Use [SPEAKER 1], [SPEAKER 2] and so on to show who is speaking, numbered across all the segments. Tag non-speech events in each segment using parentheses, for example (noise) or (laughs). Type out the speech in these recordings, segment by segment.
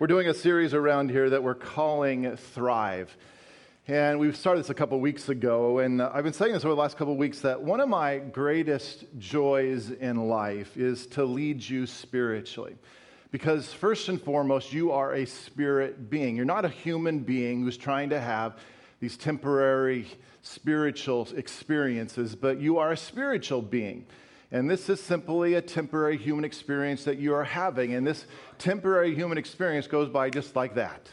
[SPEAKER 1] We're doing a series around here that we're calling Thrive. And we started this a couple weeks ago, and I've been saying this over the last couple weeks that one of my greatest joys in life is to lead you spiritually. Because, first and foremost, you are a spirit being. You're not a human being who's trying to have these temporary spiritual experiences, but you are a spiritual being. And this is simply a temporary human experience that you are having. And this temporary human experience goes by just like that.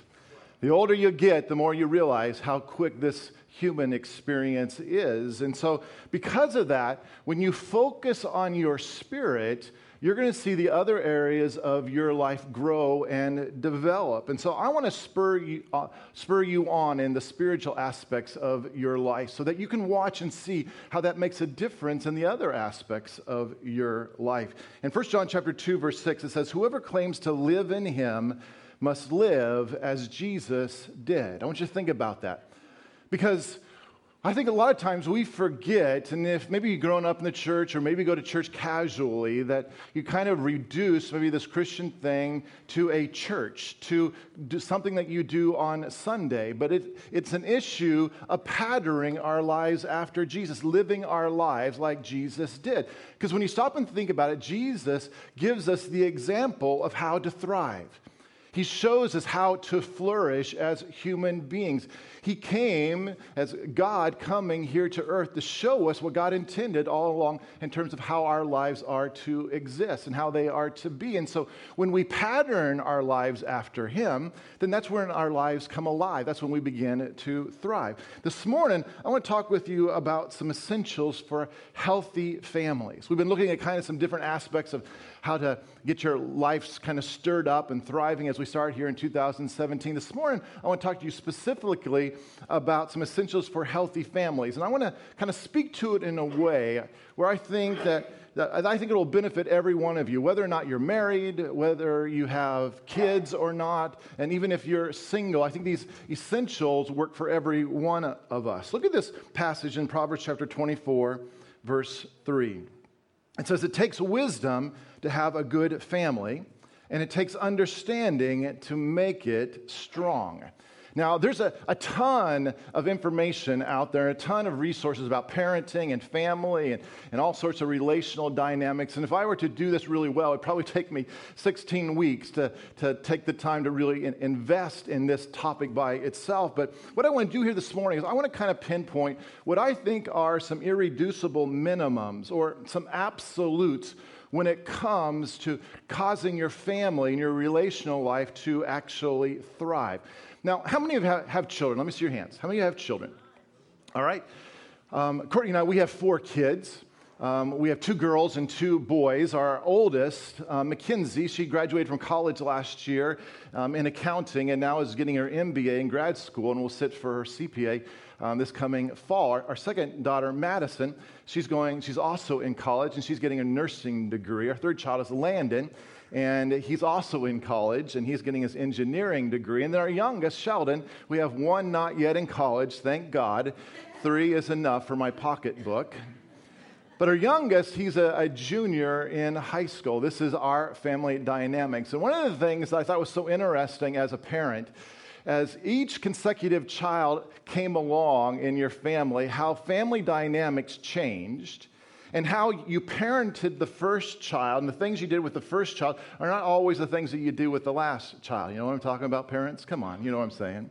[SPEAKER 1] The older you get, the more you realize how quick this human experience is. And so, because of that, when you focus on your spirit, you're going to see the other areas of your life grow and develop. And so I want to spur you, uh, spur you on in the spiritual aspects of your life so that you can watch and see how that makes a difference in the other aspects of your life. In 1 John chapter 2 verse 6 it says whoever claims to live in him must live as Jesus did. I want you to think about that. Because I think a lot of times we forget, and if maybe you've grown up in the church or maybe go to church casually, that you kind of reduce maybe this Christian thing to a church, to do something that you do on Sunday. But it, it's an issue of patterning our lives after Jesus, living our lives like Jesus did. Because when you stop and think about it, Jesus gives us the example of how to thrive. He shows us how to flourish as human beings. He came as God coming here to earth to show us what God intended all along in terms of how our lives are to exist and how they are to be. And so when we pattern our lives after Him, then that's when our lives come alive. That's when we begin to thrive. This morning, I want to talk with you about some essentials for healthy families. We've been looking at kind of some different aspects of how to get your lives kind of stirred up and thriving as we start here in 2017. This morning, I want to talk to you specifically about some essentials for healthy families. And I want to kind of speak to it in a way where I think that, that I think it will benefit every one of you, whether or not you're married, whether you have kids or not, and even if you're single. I think these essentials work for every one of us. Look at this passage in Proverbs chapter 24, verse 3. It says, It takes wisdom to have a good family, and it takes understanding to make it strong. Now, there's a, a ton of information out there, a ton of resources about parenting and family and, and all sorts of relational dynamics. And if I were to do this really well, it'd probably (laughs) take me 16 weeks to, to take the time to really in, invest in this topic by itself. But what I want to do here this morning is I want to kind of pinpoint what I think are some irreducible minimums or some absolutes when it comes to causing your family and your relational life to actually thrive. Now, how many of you have children? Let me see your hands. How many of you have children? All right. Um, Courtney and I, we have four kids. Um, we have two girls and two boys. Our oldest, uh, Mackenzie, she graduated from college last year um, in accounting and now is getting her MBA in grad school and will sit for her CPA um, this coming fall. Our, our, second daughter, Madison, she's going, she's also in college and she's getting a nursing degree. Our third child is Landon, and he's also in college and he's getting his engineering degree. And then our youngest, Sheldon, we have one not yet in college, thank God. Three is enough for my pocketbook. But our youngest, he's a, a, junior in high school. This is our family dynamics. And one of the things I thought was so interesting as a parent, as each consecutive child came along in your family, how family dynamics changed and how you parented the first child and the things you did with the first child are not always the things that you do with the last child. You know what I'm talking about, parents? Come on, you know what I'm saying.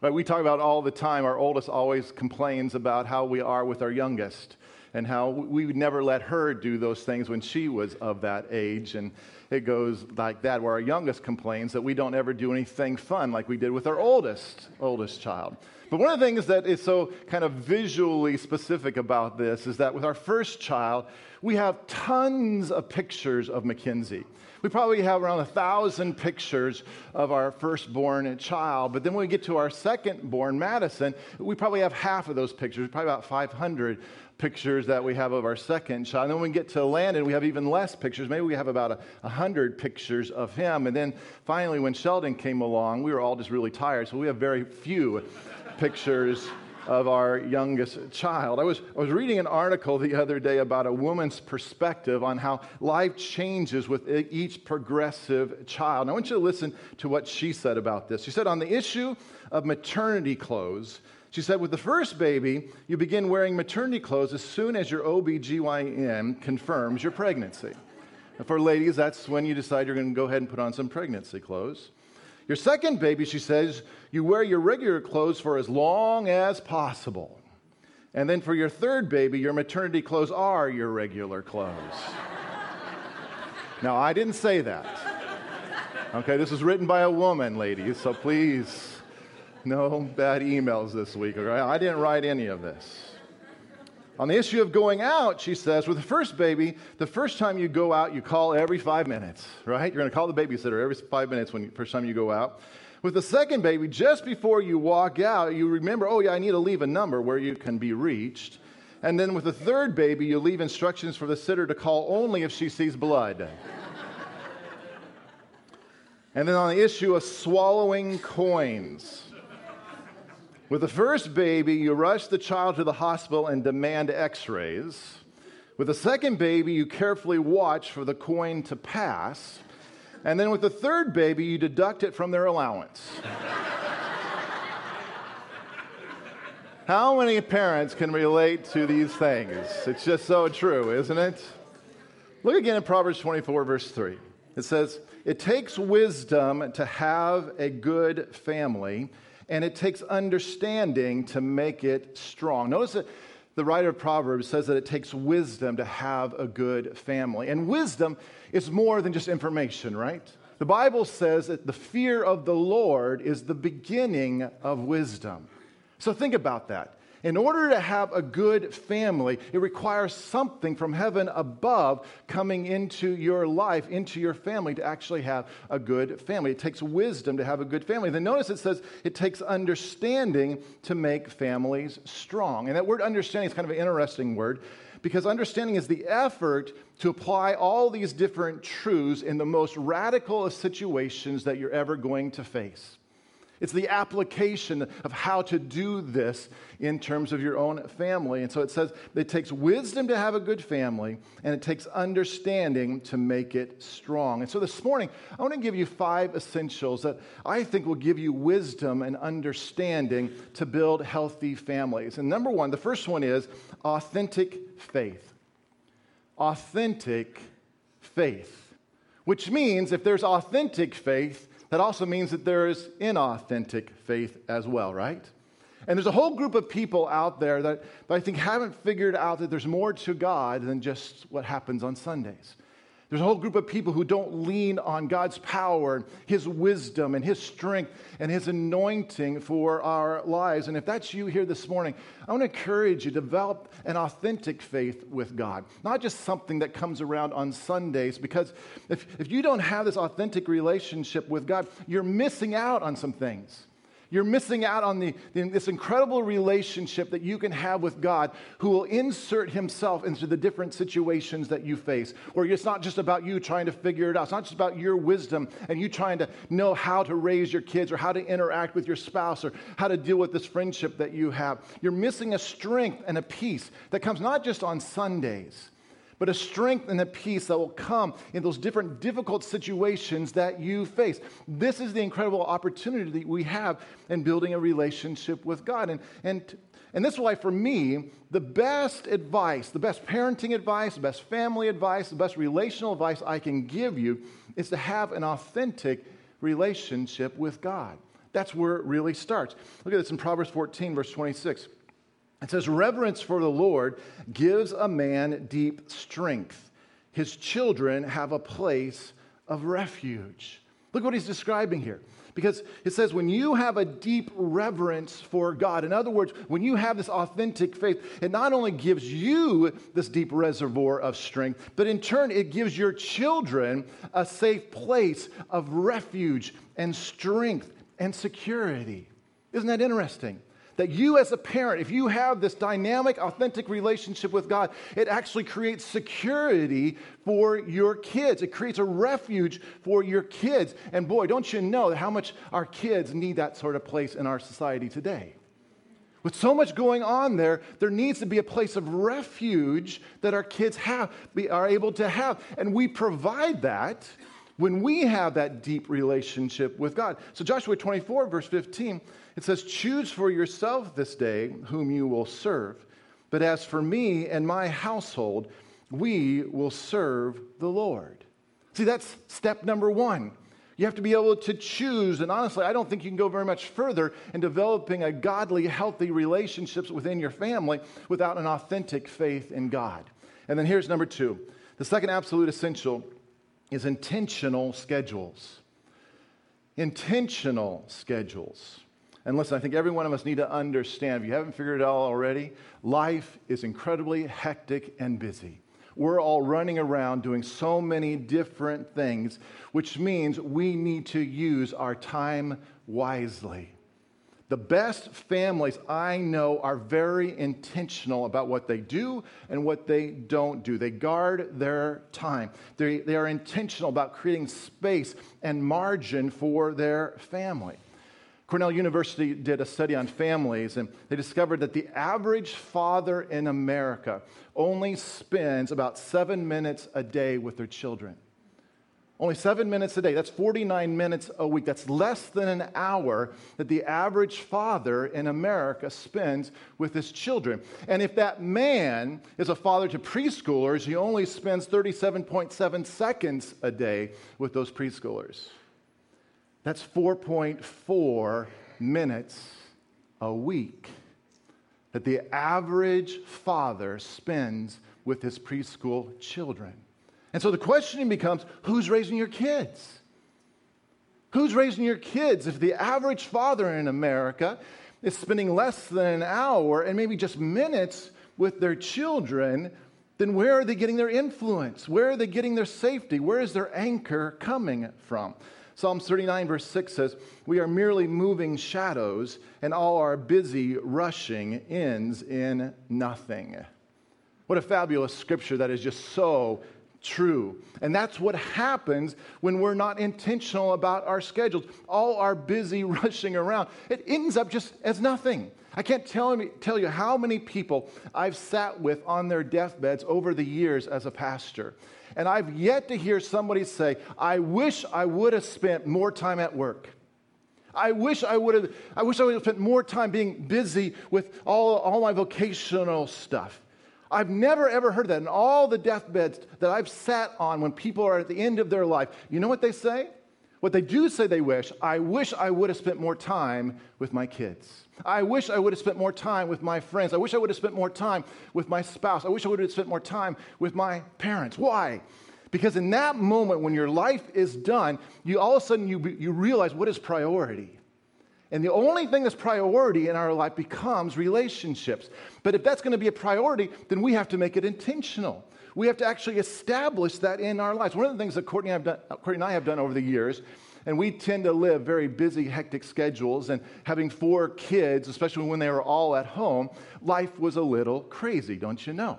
[SPEAKER 1] Right, we talk about all the time. Our oldest always complains about how we are with our youngest and how we would never let her do those things when she was of that age. And it goes like that, where our youngest complains that we don't ever do anything fun like we did with our oldest, oldest child. But one of the things that is so kind of visually specific about this is that with our first child, we have tons of pictures of Mackenzie. We probably have around a thousand pictures of our firstborn child. But then when we get to our second born, Madison, we probably have half of those pictures, probably about 500 pictures that we have of our second child. And then when we get to Landon, we have even less pictures. Maybe we have about a, a hundred pictures of him. And then finally, when Sheldon came along, we were all just really tired, so we have very few pictures of our youngest child. I was, I was reading an article the other day about a woman's perspective on how life changes with each progressive child. And I want you to listen to what she said about this. She said, On the issue of maternity clothes, she said, with the first baby, you begin wearing maternity clothes as soon as your OBGYN confirms your pregnancy. For ladies, that's when you decide you're going to go ahead and put on some pregnancy clothes. Your second baby, she says, you wear your regular clothes for as long as possible. And then for your third baby, your maternity clothes are your regular clothes. (laughs) now, I didn't say that. Okay, this was written by a woman, ladies, so please, no bad emails this week. Okay? I didn't write any of this. On the issue of going out, she says, with the first baby, the first time you go out, you call every five minutes, right? You're going to call the babysitter every five minutes when first time you go out. With the second baby, just before you walk out, you remember, oh, yeah, I need to leave a number where you can be reached. And then with the third baby, you leave instructions for the sitter to call only if she sees blood. (laughs) and then on the issue of swallowing coins, with the first baby, you rush the child to the hospital and demand x rays. With the second baby, you carefully watch for the coin to pass. And then with the third baby, you deduct it from their allowance. (laughs) How many parents can relate to these things? It's just so true, isn't it? Look again at Proverbs 24, verse 3. It says, It takes wisdom to have a good family and it takes understanding to make it strong. Notice that the writer of Proverbs says that it takes wisdom to have a good family. And wisdom is more than just information, right? The Bible says that the fear of the Lord is the beginning of wisdom. So think about that. In order to have a good family, it requires something from heaven above coming into your life, into your family, to actually have a good family. It takes wisdom to have a good family. Then notice it says it takes understanding to make families strong. And that word understanding is kind of an interesting word because understanding is the effort to apply all these different truths in the most radical of situations that you're ever going to face. It's the application of how to do this in terms of your own family. And so it says it takes wisdom to have a good family, and it takes understanding to make it strong. And so this morning, I want to give you five essentials that I think will give you wisdom and understanding to build healthy families. And number one, the first one is authentic faith. Authentic faith, which means if there's authentic faith, that also means that there is inauthentic faith as well, right? And there's a whole group of people out there that, that I think haven't figured out that there's more to God than just what happens on Sundays. There's a whole group of people who don't lean on God's power, His wisdom, and His strength, and His anointing for our lives. And if that's you here this morning, I want to encourage you to develop an authentic faith with God, not just something that comes around on Sundays, because if, if you don't have this authentic relationship with God, you're missing out on some things. You're missing out on the, this incredible relationship that you can have with God who will insert himself into the different situations that you face. Where it's not just about you trying to figure it out, it's not just about your wisdom and you trying to know how to raise your kids or how to interact with your spouse or how to deal with this friendship that you have. You're missing a strength and a peace that comes not just on Sundays but a strength and a peace that will come in those different difficult situations that you face. This is the incredible opportunity that we have in building a relationship with God. And, and, and this is why, for me, the best advice, the best parenting advice, the best family advice, the best relational advice I can give you is to have an authentic relationship with God. That's where it really starts. Look at this in Proverbs 14, verse 26. It says, Reverence for the Lord gives a man deep strength. His children have a place of refuge. Look what he's describing here. Because it says, when you have a deep reverence for God, in other words, when you have this authentic faith, it not only gives you this deep reservoir of strength, but in turn, it gives your children a safe place of refuge and strength and security. Isn't that interesting? That you as a parent, if you have this dynamic, authentic relationship with God, it actually creates security for your kids. It creates a refuge for your kids. And boy, don't you know how much our kids need that sort of place in our society today? With so much going on there, there needs to be a place of refuge that our kids have, be, are able to have. And we provide that when we have that deep relationship with God. So, Joshua 24, verse 15, it says, Choose for yourself this day whom you will serve. But as for me and my household, we will serve the Lord. See, that's step number one. You have to be able to choose. And honestly, I don't think you can go very much further in developing a godly, healthy relationships within your family without an authentic faith in God. And then here's number two the second absolute essential is intentional schedules. Intentional schedules. And listen, I think every one of us need to understand, if you haven't figured it out already, life is incredibly hectic and busy we're all running around doing so many different things, which means we need to use our time wisely. The best families I know are very intentional about what they do and what they don't do. They guard their time. They, they are intentional about creating space and margin for their family. Cornell University did a study on families, and they discovered that the average father in America only spends about seven minutes a day with their children. Only seven minutes a day. That's 49 minutes a week. That's less than an hour that the average father in America spends with his children. And if that man is a father to preschoolers, he only spends 37.7 seconds a day with those preschoolers. That's 4.4 minutes a week that the average father spends with his preschool children. And so the question becomes who's raising your kids? Who's raising your kids if the average father in America is spending less than an hour and maybe just minutes with their children? Then where are they getting their influence? Where are they getting their safety? Where is their anchor coming from? Psalms 39, verse 6 says, We are merely moving shadows, and all our busy rushing ends in nothing. What a fabulous scripture that is just so true. And that's what happens when we're not intentional about our schedules. All our busy (laughs) rushing around, it ends up just as nothing. I can't tell, me, tell you how many people I've sat with on their deathbeds over the years as a pastor. And I've yet to hear somebody say, I wish I would have spent more time at work. I wish I would have, I wish I would have spent more time being busy with all, all my vocational stuff. I've never ever heard that. In all the deathbeds that I've sat on when people are at the end of their life, you know what they say? What they do say they wish, I wish I would have spent more time with my kids. I wish I would have spent more time with my friends. I wish I would have spent more time with my spouse. I wish I would have spent more time with my parents. Why? Because in that moment when your life is done, you all of a sudden you, you realize what is priority. And the only thing that's priority in our life becomes relationships. But if that's going to be a priority, then we have to make it intentional. We have to actually establish that in our lives. One of the things that Courtney done, Courtney and I have done over the years and we tend to live very busy, hectic schedules. And having four kids, especially when they were all at home, life was a little crazy, don't you know?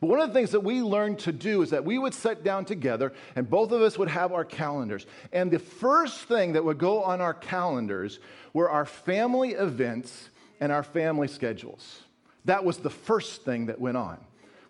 [SPEAKER 1] But one of the things that we learned to do is that we would sit down together and both of us would have our calendars. And the first thing that would go on our calendars were our family events and our family schedules. That was the first thing that went on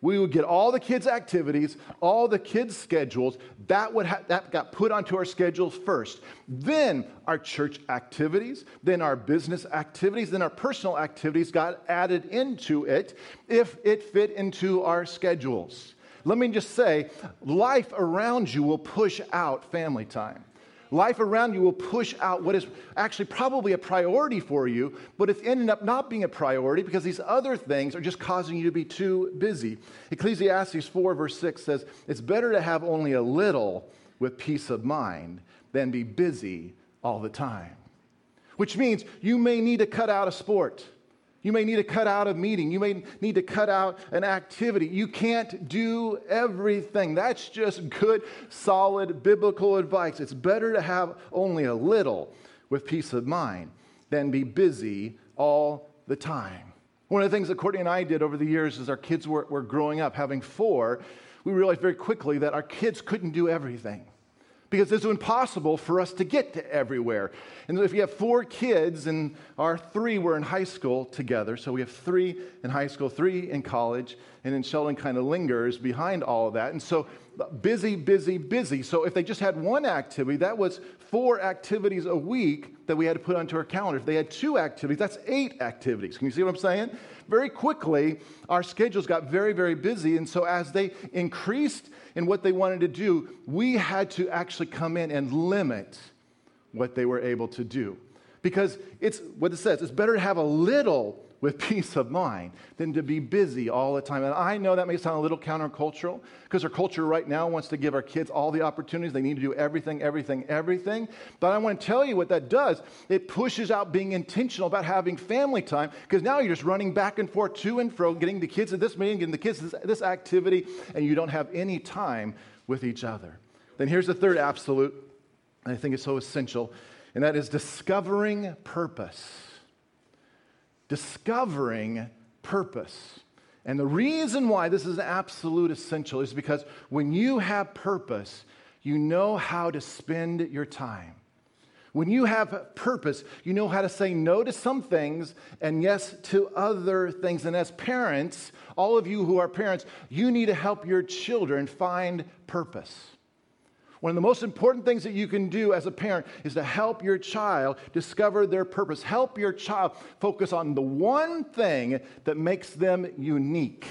[SPEAKER 1] we would get all the kids' activities, all the kids' schedules. That, would ha- that got put onto our schedules first. Then our church activities, then our business activities, then our personal activities got added into it if it fit into our schedules. Let me just say life around you will push out family time. Life around you will push out what is actually probably a priority for you, but it's ended up not being a priority because these other things are just causing you to be too busy. Ecclesiastes 4, verse 6 says, It's better to have only a little with peace of mind than be busy all the time. Which means you may need to cut out a sport. You may need to cut out a meeting. You may need to cut out an activity. You can't do everything. That's just good, solid biblical advice. It's better to have only a little with peace of mind than be busy all the time. One of the things that Courtney and I did over the years as our kids were, were growing up, having four, we realized very quickly that our kids couldn't do everything because it's impossible for us to get to everywhere. And if you have four kids, and our three were in high school together, so we have three in high school, three in college, and then Sheldon kind of lingers behind all of that. And so busy, busy, busy. So if they just had one activity, that was four activities a week that we had to put onto our calendar. If they had two activities, that's eight activities. Can you see what I'm saying? Very quickly, our schedules got very, very busy. And so as they increased in what they wanted to do, we had to actually come in and limit what they were able to do. Because it's what it says it's better to have a little with (laughs) peace of mind than to be busy all the time. And I know that may sound a little countercultural because our culture right now wants to give our kids all the opportunities. They need to do everything, everything, everything. But I want to tell you what that does. It pushes out being intentional about having family time because now you're just running back and forth to and fro, getting the kids at this meeting, getting the kids this, this activity, and you don't have any time with each other. Then here's the third absolute, and I think it's so essential, and that is discovering purpose discovering purpose. And the reason why this is an absolute essential is because when you have purpose, you know how to spend your time. When you have purpose, you know how to say no to some things and yes to other things. And as parents, all of you who are parents, you need to help your children find purpose. One of the most important things that you can do as a parent is to help your child discover their purpose. Help your child focus on the one thing that makes them unique.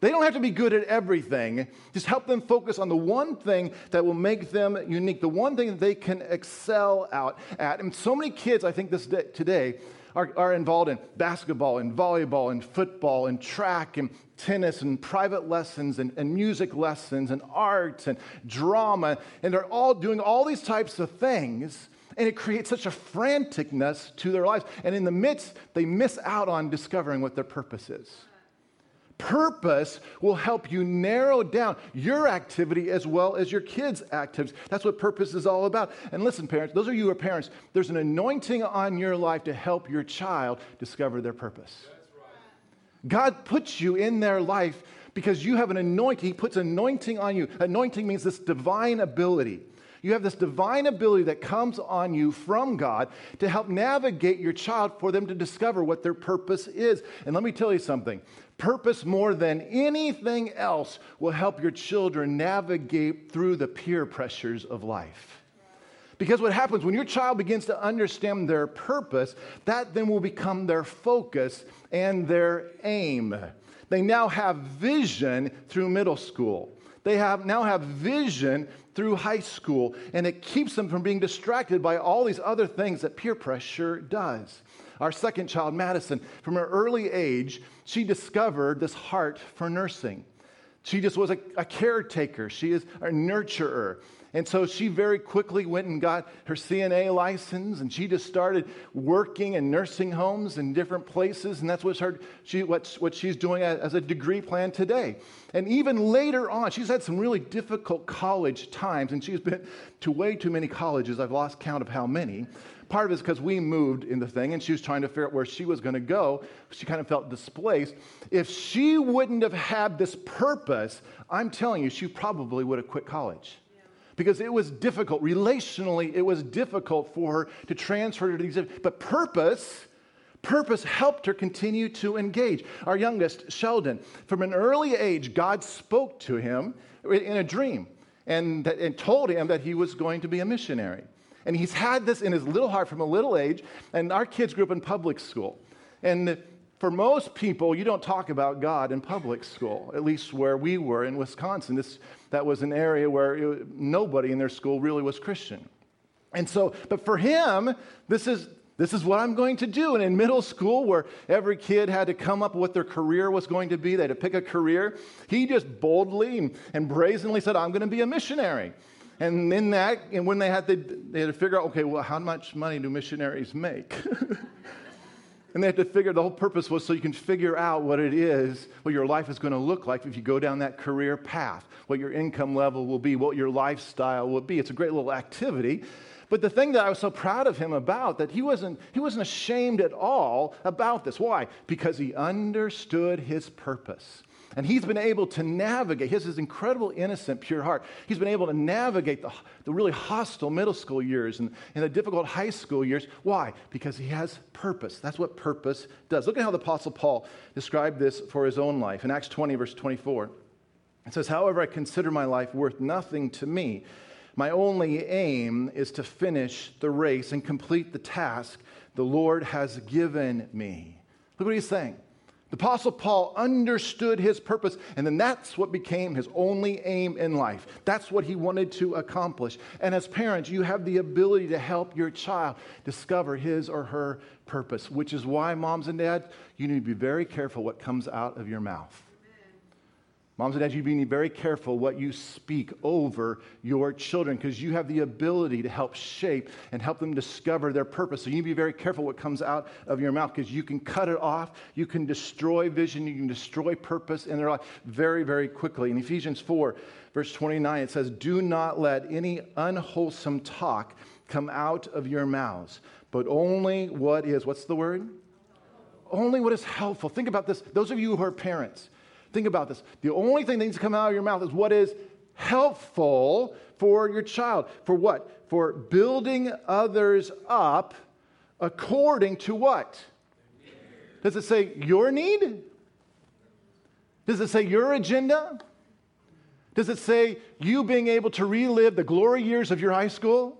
[SPEAKER 1] They don't have to be good at everything. Just help them focus on the one thing that will make them unique, the one thing that they can excel out at. And so many kids, I think this day, today, are, are involved in basketball and volleyball and football and track and tennis and private lessons and, and music lessons and art and drama. And they're all doing all these types of things. And it creates such a franticness to their lives. And in the midst, they miss out on discovering what their purpose is. Purpose will help you narrow down your activity as well as your kids' activities. That's what purpose is all about. And listen, parents, those of you who are parents, there's an anointing on your life to help your child discover their purpose. Right. God puts you in their life because you have an anointing. He puts anointing on you. Anointing means this divine ability. You have this divine ability that comes on you from God to help navigate your child for them to discover what their purpose is. And let me tell you something Purpose, more than anything else, will help your children navigate through the peer pressures of life. Because what happens when your child begins to understand their purpose, that then will become their focus and their aim. They now have vision through middle school. They have, now have vision through high school, and it keeps them from being distracted by all these other things that peer pressure does. Our second child, Madison, from her early age, she discovered this heart for nursing. She just was a, a caretaker, she is a nurturer. And so she very quickly went and got her CNA license, and she just started working in nursing homes in different places. And that's what's her, she, what, what she's doing as a degree plan today. And even later on, she's had some really difficult college times, and she's been to way too many colleges. I've lost count of how many. Part of it is because we moved in the thing and she was trying to figure out where she was going to go. She kind of felt displaced. If she wouldn't have had this purpose, I'm telling you, she probably would have quit college. Because it was difficult, relationally, it was difficult for her to transfer to these. But purpose, purpose helped her continue to engage. Our youngest, Sheldon, from an early age, God spoke to him in a dream and, and told him that he was going to be a missionary. And he's had this in his little heart from a little age. And our kids grew up in public school. And for most people, you don't talk about God in public school, at least where we were in Wisconsin. This, that was an area where it, nobody in their school really was Christian. And so, but for him, this is, this is what I'm going to do. And in middle school, where every kid had to come up with what their career was going to be, they had to pick a career, he just boldly and, brazenly said, I'm going to be a missionary. And in that, and when they had to, they had to figure out, okay, well, how much money do missionaries make? (laughs) and they had to figure the whole purpose was so you can figure out what it is, what your life is going to look like if you go down that career path, what your income level will be, what your lifestyle will be. It's a great little activity. But the thing that I was so proud of him about that he wasn't he wasn't ashamed at all about this. Why? Because he understood his purpose. And he's been able to navigate, he has this incredible, innocent, pure heart. He's been able to navigate the, the really hostile middle school years and, and the difficult high school years. Why? Because he has purpose. That's what purpose does. Look at how the Apostle Paul described this for his own life in Acts 20, verse 24. It says, However, I consider my life worth nothing to me. My only aim is to finish the race and complete the task the Lord has given me. Look what he's saying. The Apostle Paul understood his purpose, and then that's what became his only aim in life. That's what he wanted to accomplish. And as parents, you have the ability to help your child discover his or her purpose, which is why, moms and dads, you need to be very careful what comes out of your mouth. Moms and dads, you need to be very careful what you speak over your children because you have the ability to help shape and help them discover their purpose. So you need to be very careful what comes out of your mouth because you can cut it off, you can destroy vision, you can destroy purpose in their life very, very quickly. In Ephesians 4, verse 29, it says, Do not let any unwholesome talk come out of your mouths, but only what is, what's the word? Only what is helpful. Think about this. Those of you who are parents, Think about this. The only thing that needs to come out of your mouth is what is helpful for your child. For what? For building others up according to what? Does it say your need? Does it say your agenda? Does it say you being able to relive the glory years of your high school?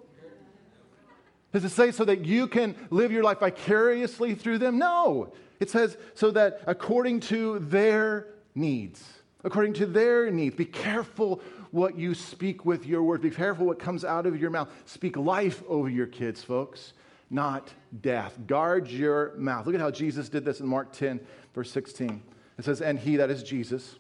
[SPEAKER 1] Does it say so that you can live your life vicariously through them? No. It says so that according to their needs, according to their needs. Be careful what you speak with your words. Be careful what comes out of your mouth. Speak life over your kids, folks, not death. Guard your mouth. Look at how Jesus did this in Mark 10, verse 16. It says, And he, that is Jesus,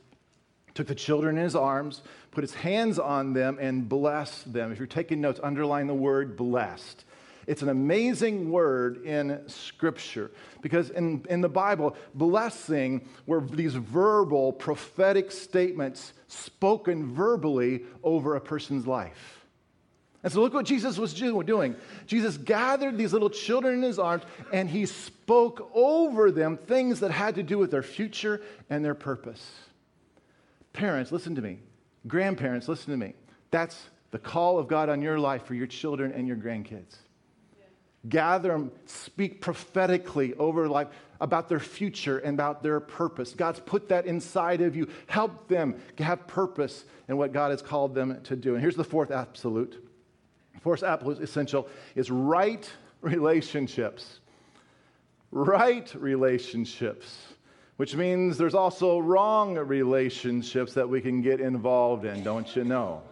[SPEAKER 1] took the children in his arms, put his hands on them, and blessed them. If you're taking notes, underline the word blessed. It's an amazing word in Scripture because in, in the Bible, blessing were these verbal, prophetic statements spoken verbally over a person's life. And so look what Jesus was doing. Jesus gathered these little children in his arms and he spoke over them things that had to do with their future and their purpose. Parents, listen to me. Grandparents, listen to me. That's the call of God on your life for your children and your grandkids gather them, speak prophetically over life about their future and about their purpose. God's put that inside of you. Help them have purpose in what God has called them to do. And here's the fourth absolute. Fourth absolute essential is right relationships. Right relationships, which means there's also wrong relationships that we can get involved in, don't you know?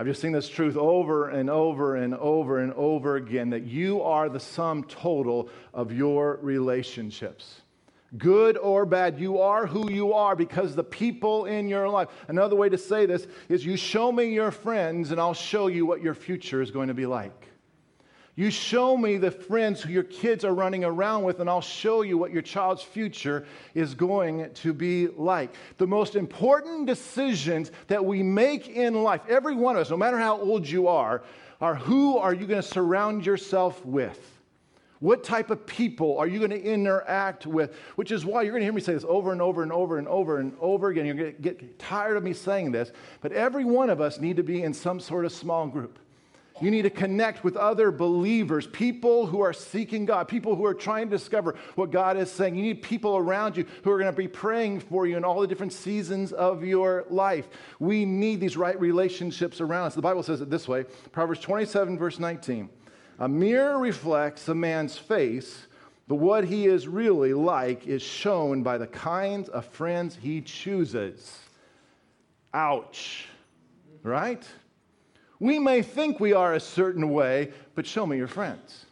[SPEAKER 1] I've just seen this truth over and over and over and over again that you are the sum total of your relationships. Good or bad, you are who you are because the people in your life. Another way to say this is you show me your friends and I'll show you what your future is going to be like. You show me the friends who your kids are running around with, and I'll show you what your child's future is going to be like. The most important decisions that we make in life, every one of us, no matter how old you are, are who are you going to surround yourself with? What type of people are you going to interact with? Which is why you're going to hear me say this over and over and over and over and over again. You're going to get tired of me saying this, but every one of us need to be in some sort of small group. You need to connect with other believers, people who are seeking God, people who are trying to discover what God is saying. You need people around you who are going to be praying for you in all the different seasons of your life. We need these right relationships around us. The Bible says it this way Proverbs 27, verse 19. A mirror reflects a man's face, but what he is really like is shown by the kinds of friends he chooses. Ouch. Right? We may think we are a certain way, but show me your friends.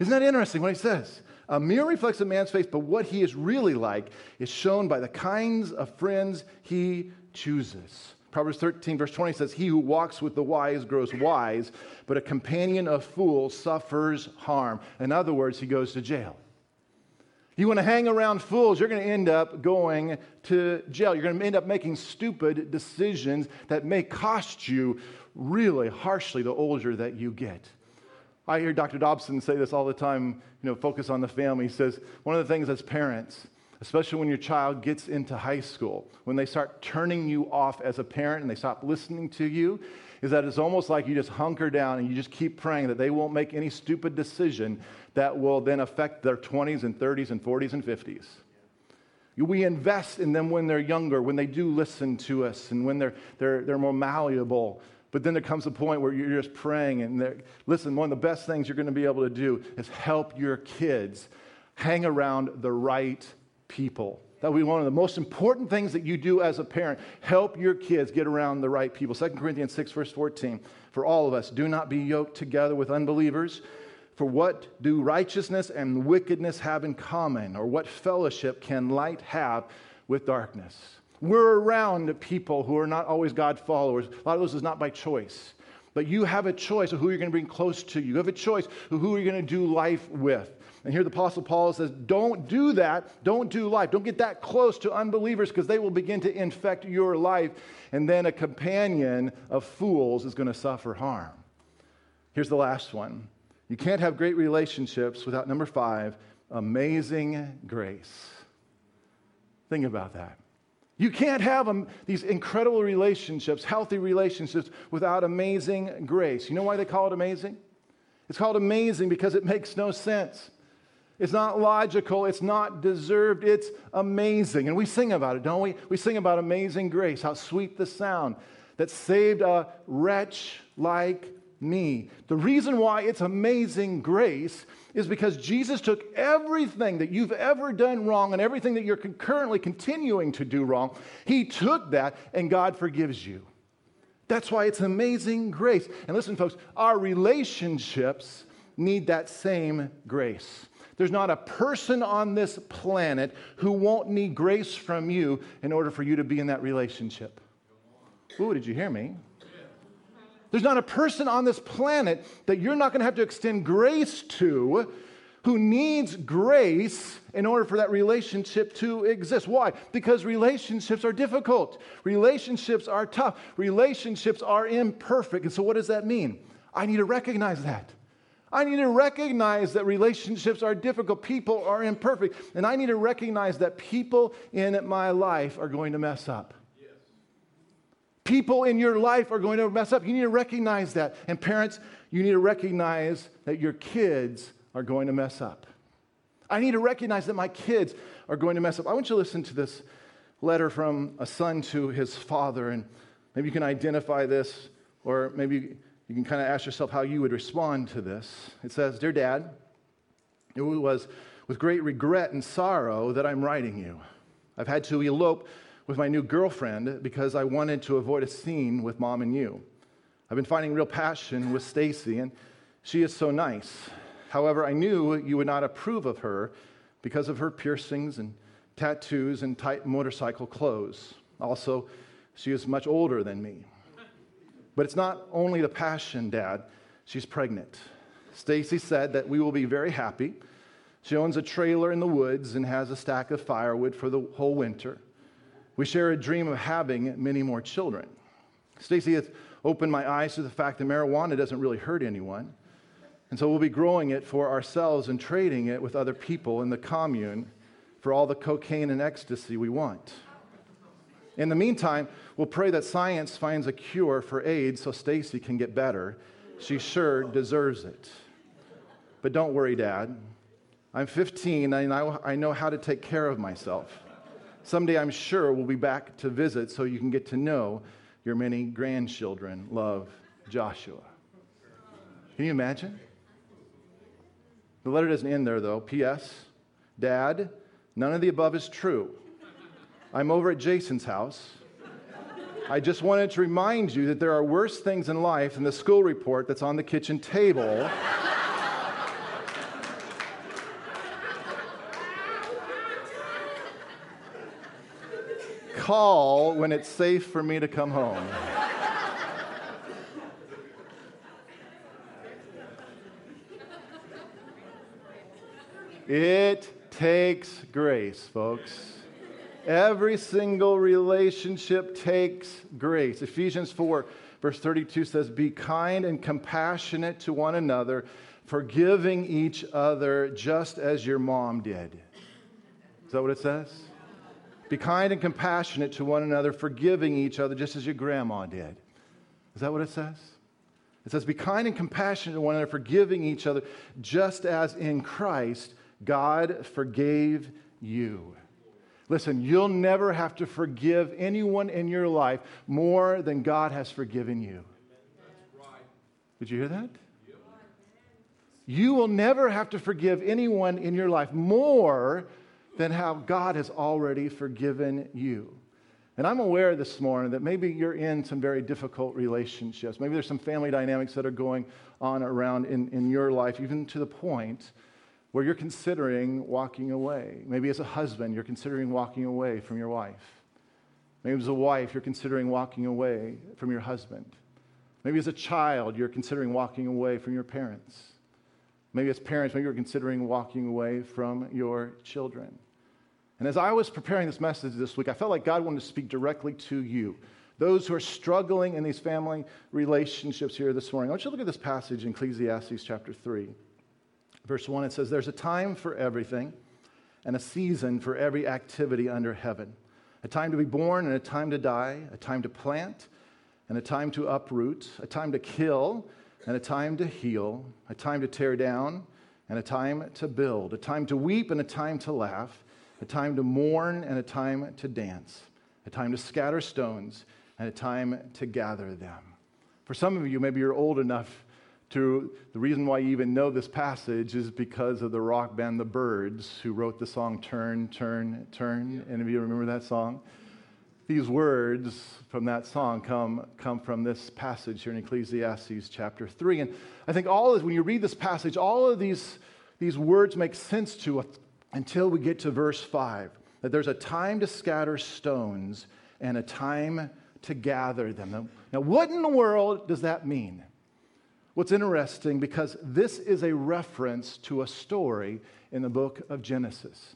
[SPEAKER 1] Isn't that interesting what he says? A mirror reflects a man's face, but what he is really like is shown by the kinds of friends he chooses. Proverbs 13, verse 20 says, He who walks with the wise grows wise, but a companion of fools suffers harm. In other words, he goes to jail. You want to hang around fools, you're going to end up going to jail. You're going to end up making stupid decisions that may cost you really harshly the older that you get. I hear Dr. Dobson say this all the time, you know, focus on the family. He says, one of the things as parents, especially when your child gets into high school, when they start turning you off as a parent and they stop listening to you, is that it's almost like you just hunker down and you just keep praying that they won't make any stupid decision that will then affect their 20s and 30s and 40s and 50s. We invest in them when they're younger, when they do listen to us, and when they're, they're, they're more malleable. But then there comes a point where you're just praying, and listen, one of the best things you're going to be able to do is help your kids hang around the right people. That will be one of the most important things that you do as a parent. Help your kids get around the right people. 2 Corinthians 6, verse 14. For all of us, do not be yoked together with unbelievers. For what do righteousness and wickedness have in common? Or what fellowship can light have with darkness? We're around people who are not always God followers. A lot of those is not by choice. But you have a choice of who you're going to bring close to you. You have a choice of who you're going to do life with. And here the Apostle Paul says, don't do that. Don't do life. Don't get that close to unbelievers because they will begin to infect your life. And then a companion of fools is going to suffer harm. Here's the last one you can't have great relationships without number five, amazing grace. Think about that. You can't have um, these incredible relationships, healthy relationships, without amazing grace. You know why they call it amazing? It's called amazing because it makes no sense. It's not logical. It's not deserved. It's amazing. And we sing about it, don't we? We sing about amazing grace, how sweet the sound that saved a wretch like me. The reason why it's amazing grace is because Jesus took everything that you've ever done wrong and everything that you're currently continuing to do wrong, He took that and God forgives you. That's why it's amazing grace. And listen, folks, our relationships need that same grace. There's not a person on this planet who won't need grace from you in order for you to be in that relationship. Ooh, did you hear me? There's not a person on this planet that you're not going to have to extend grace to who needs grace in order for that relationship to exist. Why? Because relationships are difficult, relationships are tough, relationships are imperfect. And so, what does that mean? I need to recognize that. I need to recognize that relationships are difficult, people are imperfect, and I need to recognize that people in my life are going to mess up. People in your life are going to mess up. You need to recognize that. And parents, you need to recognize that your kids are going to mess up. I need to recognize that my kids are going to mess up. I want you to listen to this letter from a son to his father, and maybe you can identify this, or maybe you can kind of ask yourself how you would respond to this. It says, Dear Dad, it was with great regret and sorrow that I'm writing you. I've had to elope with my new girlfriend because I wanted to avoid a scene with mom and you. I've been finding real passion with Stacy, and she is so nice. However, I knew you would not approve of her because of her piercings and tattoos and tight motorcycle clothes. Also, she is much older than me. But it's not only the passion, Dad. She's pregnant. Stacy said that we will be very happy. She owns a trailer in the woods and has a stack of firewood for the whole winter. We share a dream of having many more children. Stacy has opened my eyes to the fact that marijuana doesn't really hurt anyone. And so we'll be growing it for ourselves and trading it with other people in the commune for all the cocaine and ecstasy we want. In the meantime, we'll pray that science finds a cure for AIDS so Stacy can get better. She sure deserves it. But don't worry, Dad. I'm 15 and I know how to take care of myself. Someday I'm sure we'll be back to visit so you can get to know your many grandchildren. Love, Joshua. Can you imagine? The letter doesn't end there, though. P.S. Dad, none of the above is true. I'm over at Jason's house. I just wanted to remind you that there are worse things in life than the school report that's on the kitchen table. call when it's safe for me to come home. it takes grace, folks. Every single relationship takes grace. Ephesians 4, verse 32 says, Be kind and compassionate to one another, forgiving each other just as your mom did. Is that what it says? Be kind and compassionate to one another, forgiving each other just as your grandma did. Is that what it says? It says, Be kind and compassionate to one another, forgiving each other, just as in Christ God forgave you. Listen, you'll never have to forgive anyone in your life more than God has forgiven you. Did you hear that? You will never have to forgive anyone in your life more than how God has already forgiven you. And I'm aware this morning that maybe you're in some very difficult relationships. Maybe there's some family dynamics that are going on around in, in your life, even to the point where you're considering walking away. Maybe as a husband, you're considering walking away from your wife. Maybe as a wife, you're considering walking away from your husband. Maybe as a child, you're considering walking away from your parents. Maybe as parents, maybe you're considering walking away from your children. And as I was preparing this message this week, I felt like God wanted to speak directly to you, those who are struggling in these family relationships here this morning. I want you to look at this passage in Ecclesiastes chapter 3. Verse 1, it says, There's a time for everything and a season for every activity under heaven a time to be born and a time to die, a time to plant and a time to uproot, a time to kill and a time to heal, a time to tear down and a time to build, a time to weep and a time to laugh, a time to mourn and a time to dance, a time to scatter stones and a time to gather them. For some of you, maybe you're old enough to, the reason why you even know this passage is because of the rock band The Byrds, who wrote the song Turn, Turn, Turn. Any of you remember that song? These words from that song come, come from this passage here in Ecclesiastes chapter 3. And I think all of, when you read this passage, all of these, these words make sense to us until we get to verse 5 that there's a time to scatter stones and a time to gather them. Now, what in the world does that mean? What's interesting, because this is a reference to a story in the book of Genesis.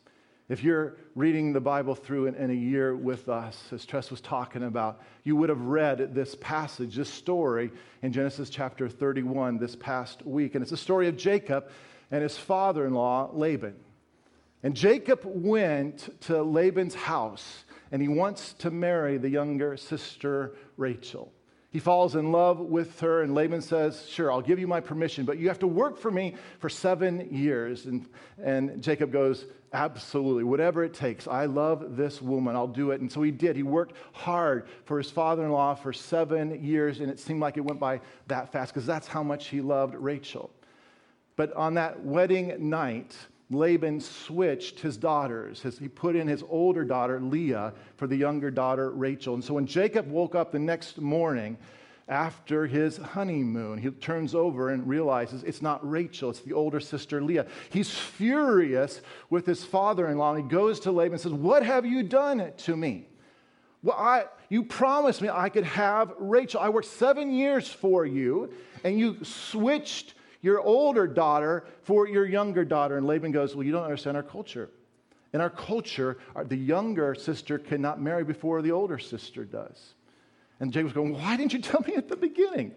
[SPEAKER 1] If you're reading the Bible through in, in, a year with us, as Tress was talking about, you would have read this passage, this story in Genesis chapter 31 this past week. And it's the story of Jacob and his father in law, Laban. And Jacob went to Laban's house and he wants to marry the younger sister, Rachel. He falls in love with her, and Laban says, Sure, I'll give you my permission, but you have to work for me for seven years. And, and Jacob goes, Absolutely, whatever it takes. I love this woman. I'll do it. And so he did. He worked hard for his father in law for seven years, and it seemed like it went by that fast because that's how much he loved Rachel. But on that wedding night, Laban switched his daughters. His, he put in his older daughter, Leah, for the younger daughter, Rachel. And so when Jacob woke up the next morning after his honeymoon, he turns over and realizes it's not Rachel, it's the older sister, Leah. He's furious with his father in law. And he goes to Laban and says, What have you done to me? Well, I, you promised me I could have Rachel. I worked seven years for you, and you switched your older daughter for your younger daughter. And Laban goes, Well, you don't understand our culture. In our culture, the younger sister cannot marry before the older sister does. And Jacob's going, Why didn't you tell me at the beginning?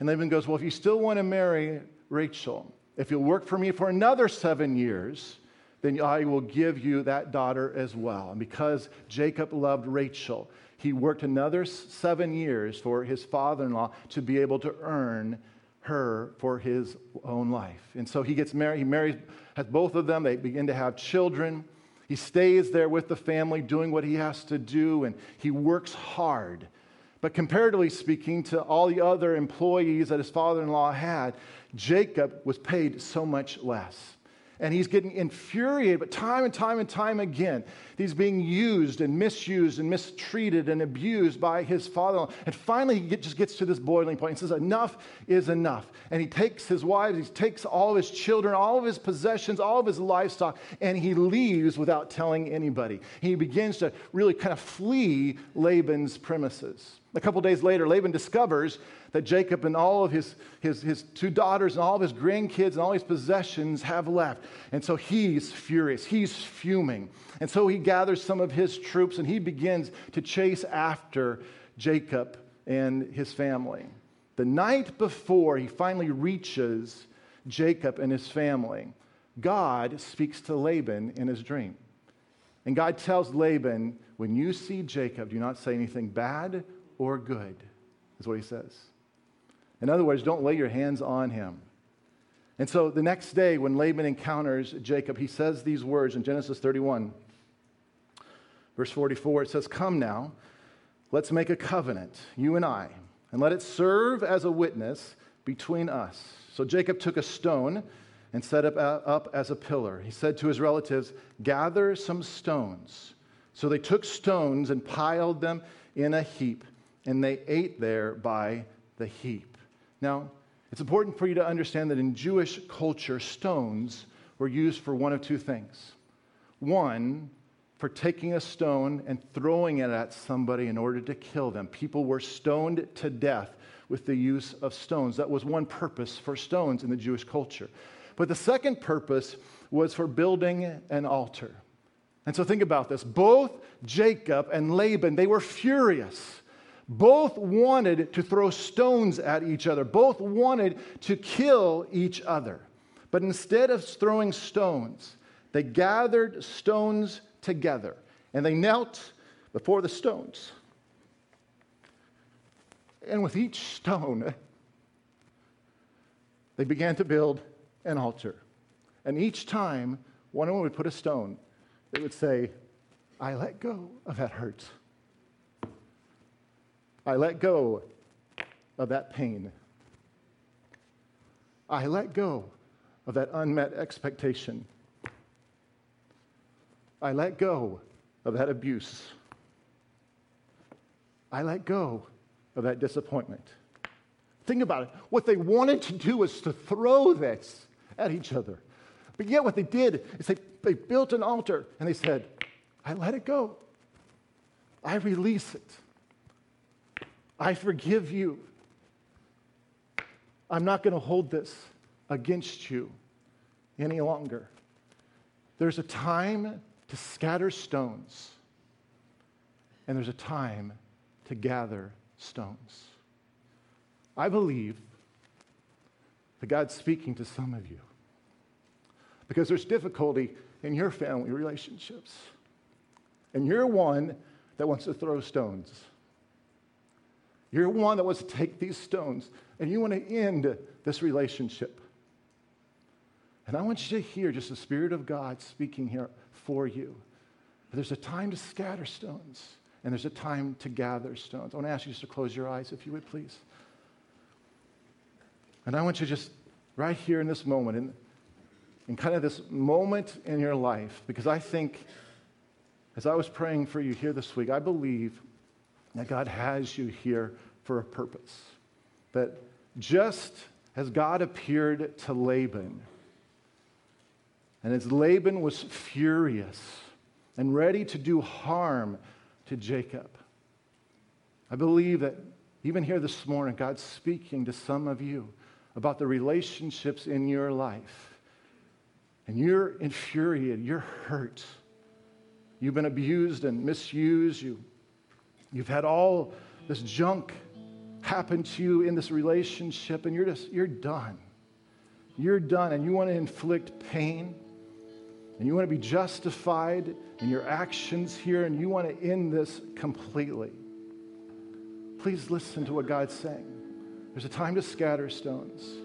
[SPEAKER 1] And Laban goes, Well, if you still want to marry Rachel, if you'll work for me for another seven years, then I will give you that daughter as well. And because Jacob loved Rachel, he worked another seven years for his father in law to be able to earn her for his own life. And so he gets married. He marries, has both of them. They begin to have children. He stays there with the family doing what he has to do, and he works hard. But comparatively speaking to all the other employees that his father in law had, Jacob was paid so much less and he's getting infuriated, but time and time and time again, he's being used and misused and mistreated and abused by his father. And finally, he just gets to this boiling point. He says, Enough is enough. And he takes his wives, he takes all of his children, all of his possessions, all of his livestock, and he leaves without telling anybody. He begins to really kind of flee Laban's premises. A couple days later, Laban discovers that Jacob and all of his, his, his two daughters and all of his grandkids and all his possessions have left. And so he's furious. He's fuming. And so he gathers some of his troops and he begins to chase after Jacob and his family. The night before he finally reaches Jacob and his family, God speaks to Laban in his dream. And God tells Laban, when you see Jacob, do not say anything bad or good, is what he says. In other words, don't lay your hands on him. And so the next day, when Laban encounters Jacob, he says these words in Genesis 31, verse 44. It says, Come now, let's make a covenant, you and I, and let it serve as a witness between us. So Jacob took a stone and set it up as a pillar. He said to his relatives, Gather some stones. So they took stones and piled them in a heap, and they ate there by the heap. Now, it's important for you to understand that in Jewish culture, stones were used for one of two things. One, for taking a stone and throwing it at somebody in order to kill them. People were stoned to death with the use of stones. That was one purpose for stones in the Jewish culture. But the second purpose was for building an altar. And so think about this. Both Jacob and Laban, they were furious both wanted to throw stones at each other, both wanted to kill each other. But instead of throwing stones, they gathered stones together and they knelt before the stones. And with each stone, (laughs) they began to build an altar. And each time one of them would put a stone, they would say, I let go of that hurt. I let go of that pain. I let go of that unmet expectation. I let go of that abuse. I let go of that disappointment. Think about it. What they wanted to do was to throw this at each other. But yet, what they did is they, they built an altar and they said, I let it go. I release it. I forgive you. I'm not going to hold this against you any longer. There's a time to scatter stones, and there's a time to gather stones. I believe that God's speaking to some of you because there's difficulty in your family relationships, and you're one that wants to throw stones. You're one that wants to take these stones and you want to end this relationship. And I want you to hear just the Spirit of God speaking here for you. There's a time to scatter stones and there's a time to gather stones. I want to ask you just to close your eyes, if you would, please. And I want you just right here in this moment, in, in kind of this moment in your life, because I think as I was praying for you here this week, I believe that God has you here for a purpose. That just as God appeared to Laban, and as Laban was furious and ready to do harm to Jacob, I believe that even here this morning, God's speaking to some of you about the relationships in your life. And you're infuriated, you're hurt. You've been abused and misused. You You've had all this junk happen to you in this relationship, and you're just, you're done. You're done, and you want to inflict pain, and you want to be justified in your actions here, and you want to end this completely. Please listen to what God's saying. There's a time to scatter stones,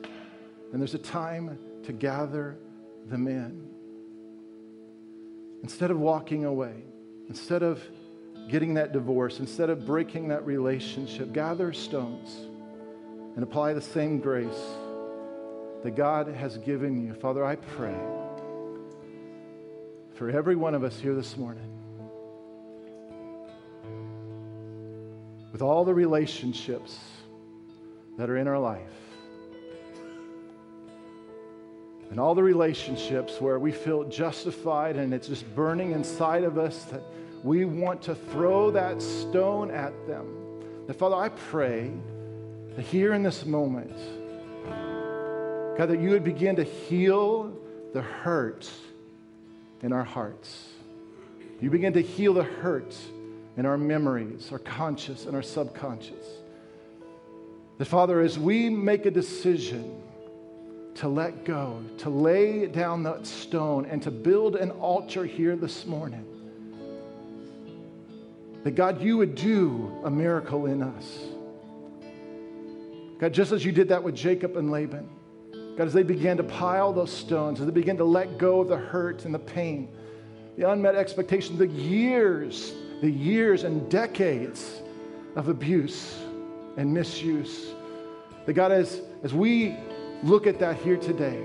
[SPEAKER 1] and there's a time to gather them in. Instead of walking away, instead of getting that divorce, instead of breaking that relationship, gather stones and apply the same grace that God has given you. Father, I pray for every one of us here this morning. With all the relationships that are in our life, and all the relationships where we feel justified and it's just burning inside of us that we want to throw that stone at them. That, Father, I pray that here in this moment, God, that you would begin to heal the hurt in our hearts. You begin to heal the hurt in our memories, our conscious and our subconscious. That, Father, as we make a decision to let go, to lay down that stone, and to build an altar here this morning, that God, you would do a miracle in us. God, just as you did that with Jacob and Laban, God, as they began to pile those stones, as they began to let go of the hurt and the pain, the unmet expectations, the years, the years and decades of abuse and misuse, that God, as, as we look at that here today,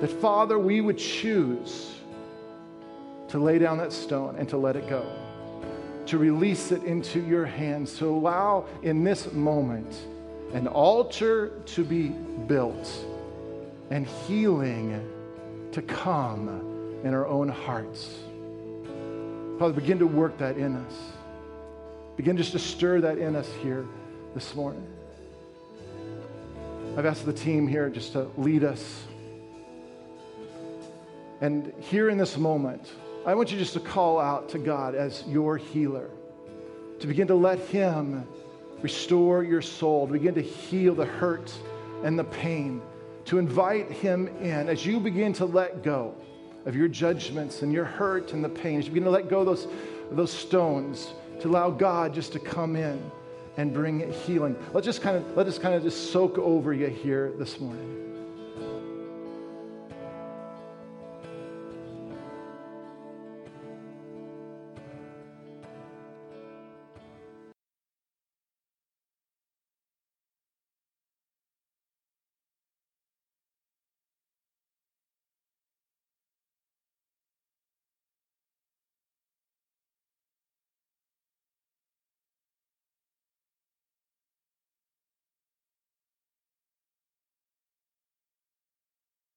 [SPEAKER 1] that Father, we would choose to lay down that stone and to let it go, to release it into your hands, to allow in this moment an altar to be built and healing to come in our own hearts. Father, begin to work that in us. Begin just to stir that in us here this morning. I've asked the team here just to lead us. And here in this moment, I want you just to call out to God as your healer, to begin to let Him restore your soul, to begin to heal the hurt and the pain, to invite Him in as you begin to let go of your judgments and your hurt and the pain, as you begin to let go those, those stones, to allow God just to come in and bring healing. Let's just kind of let us kind of just soak over you here this morning.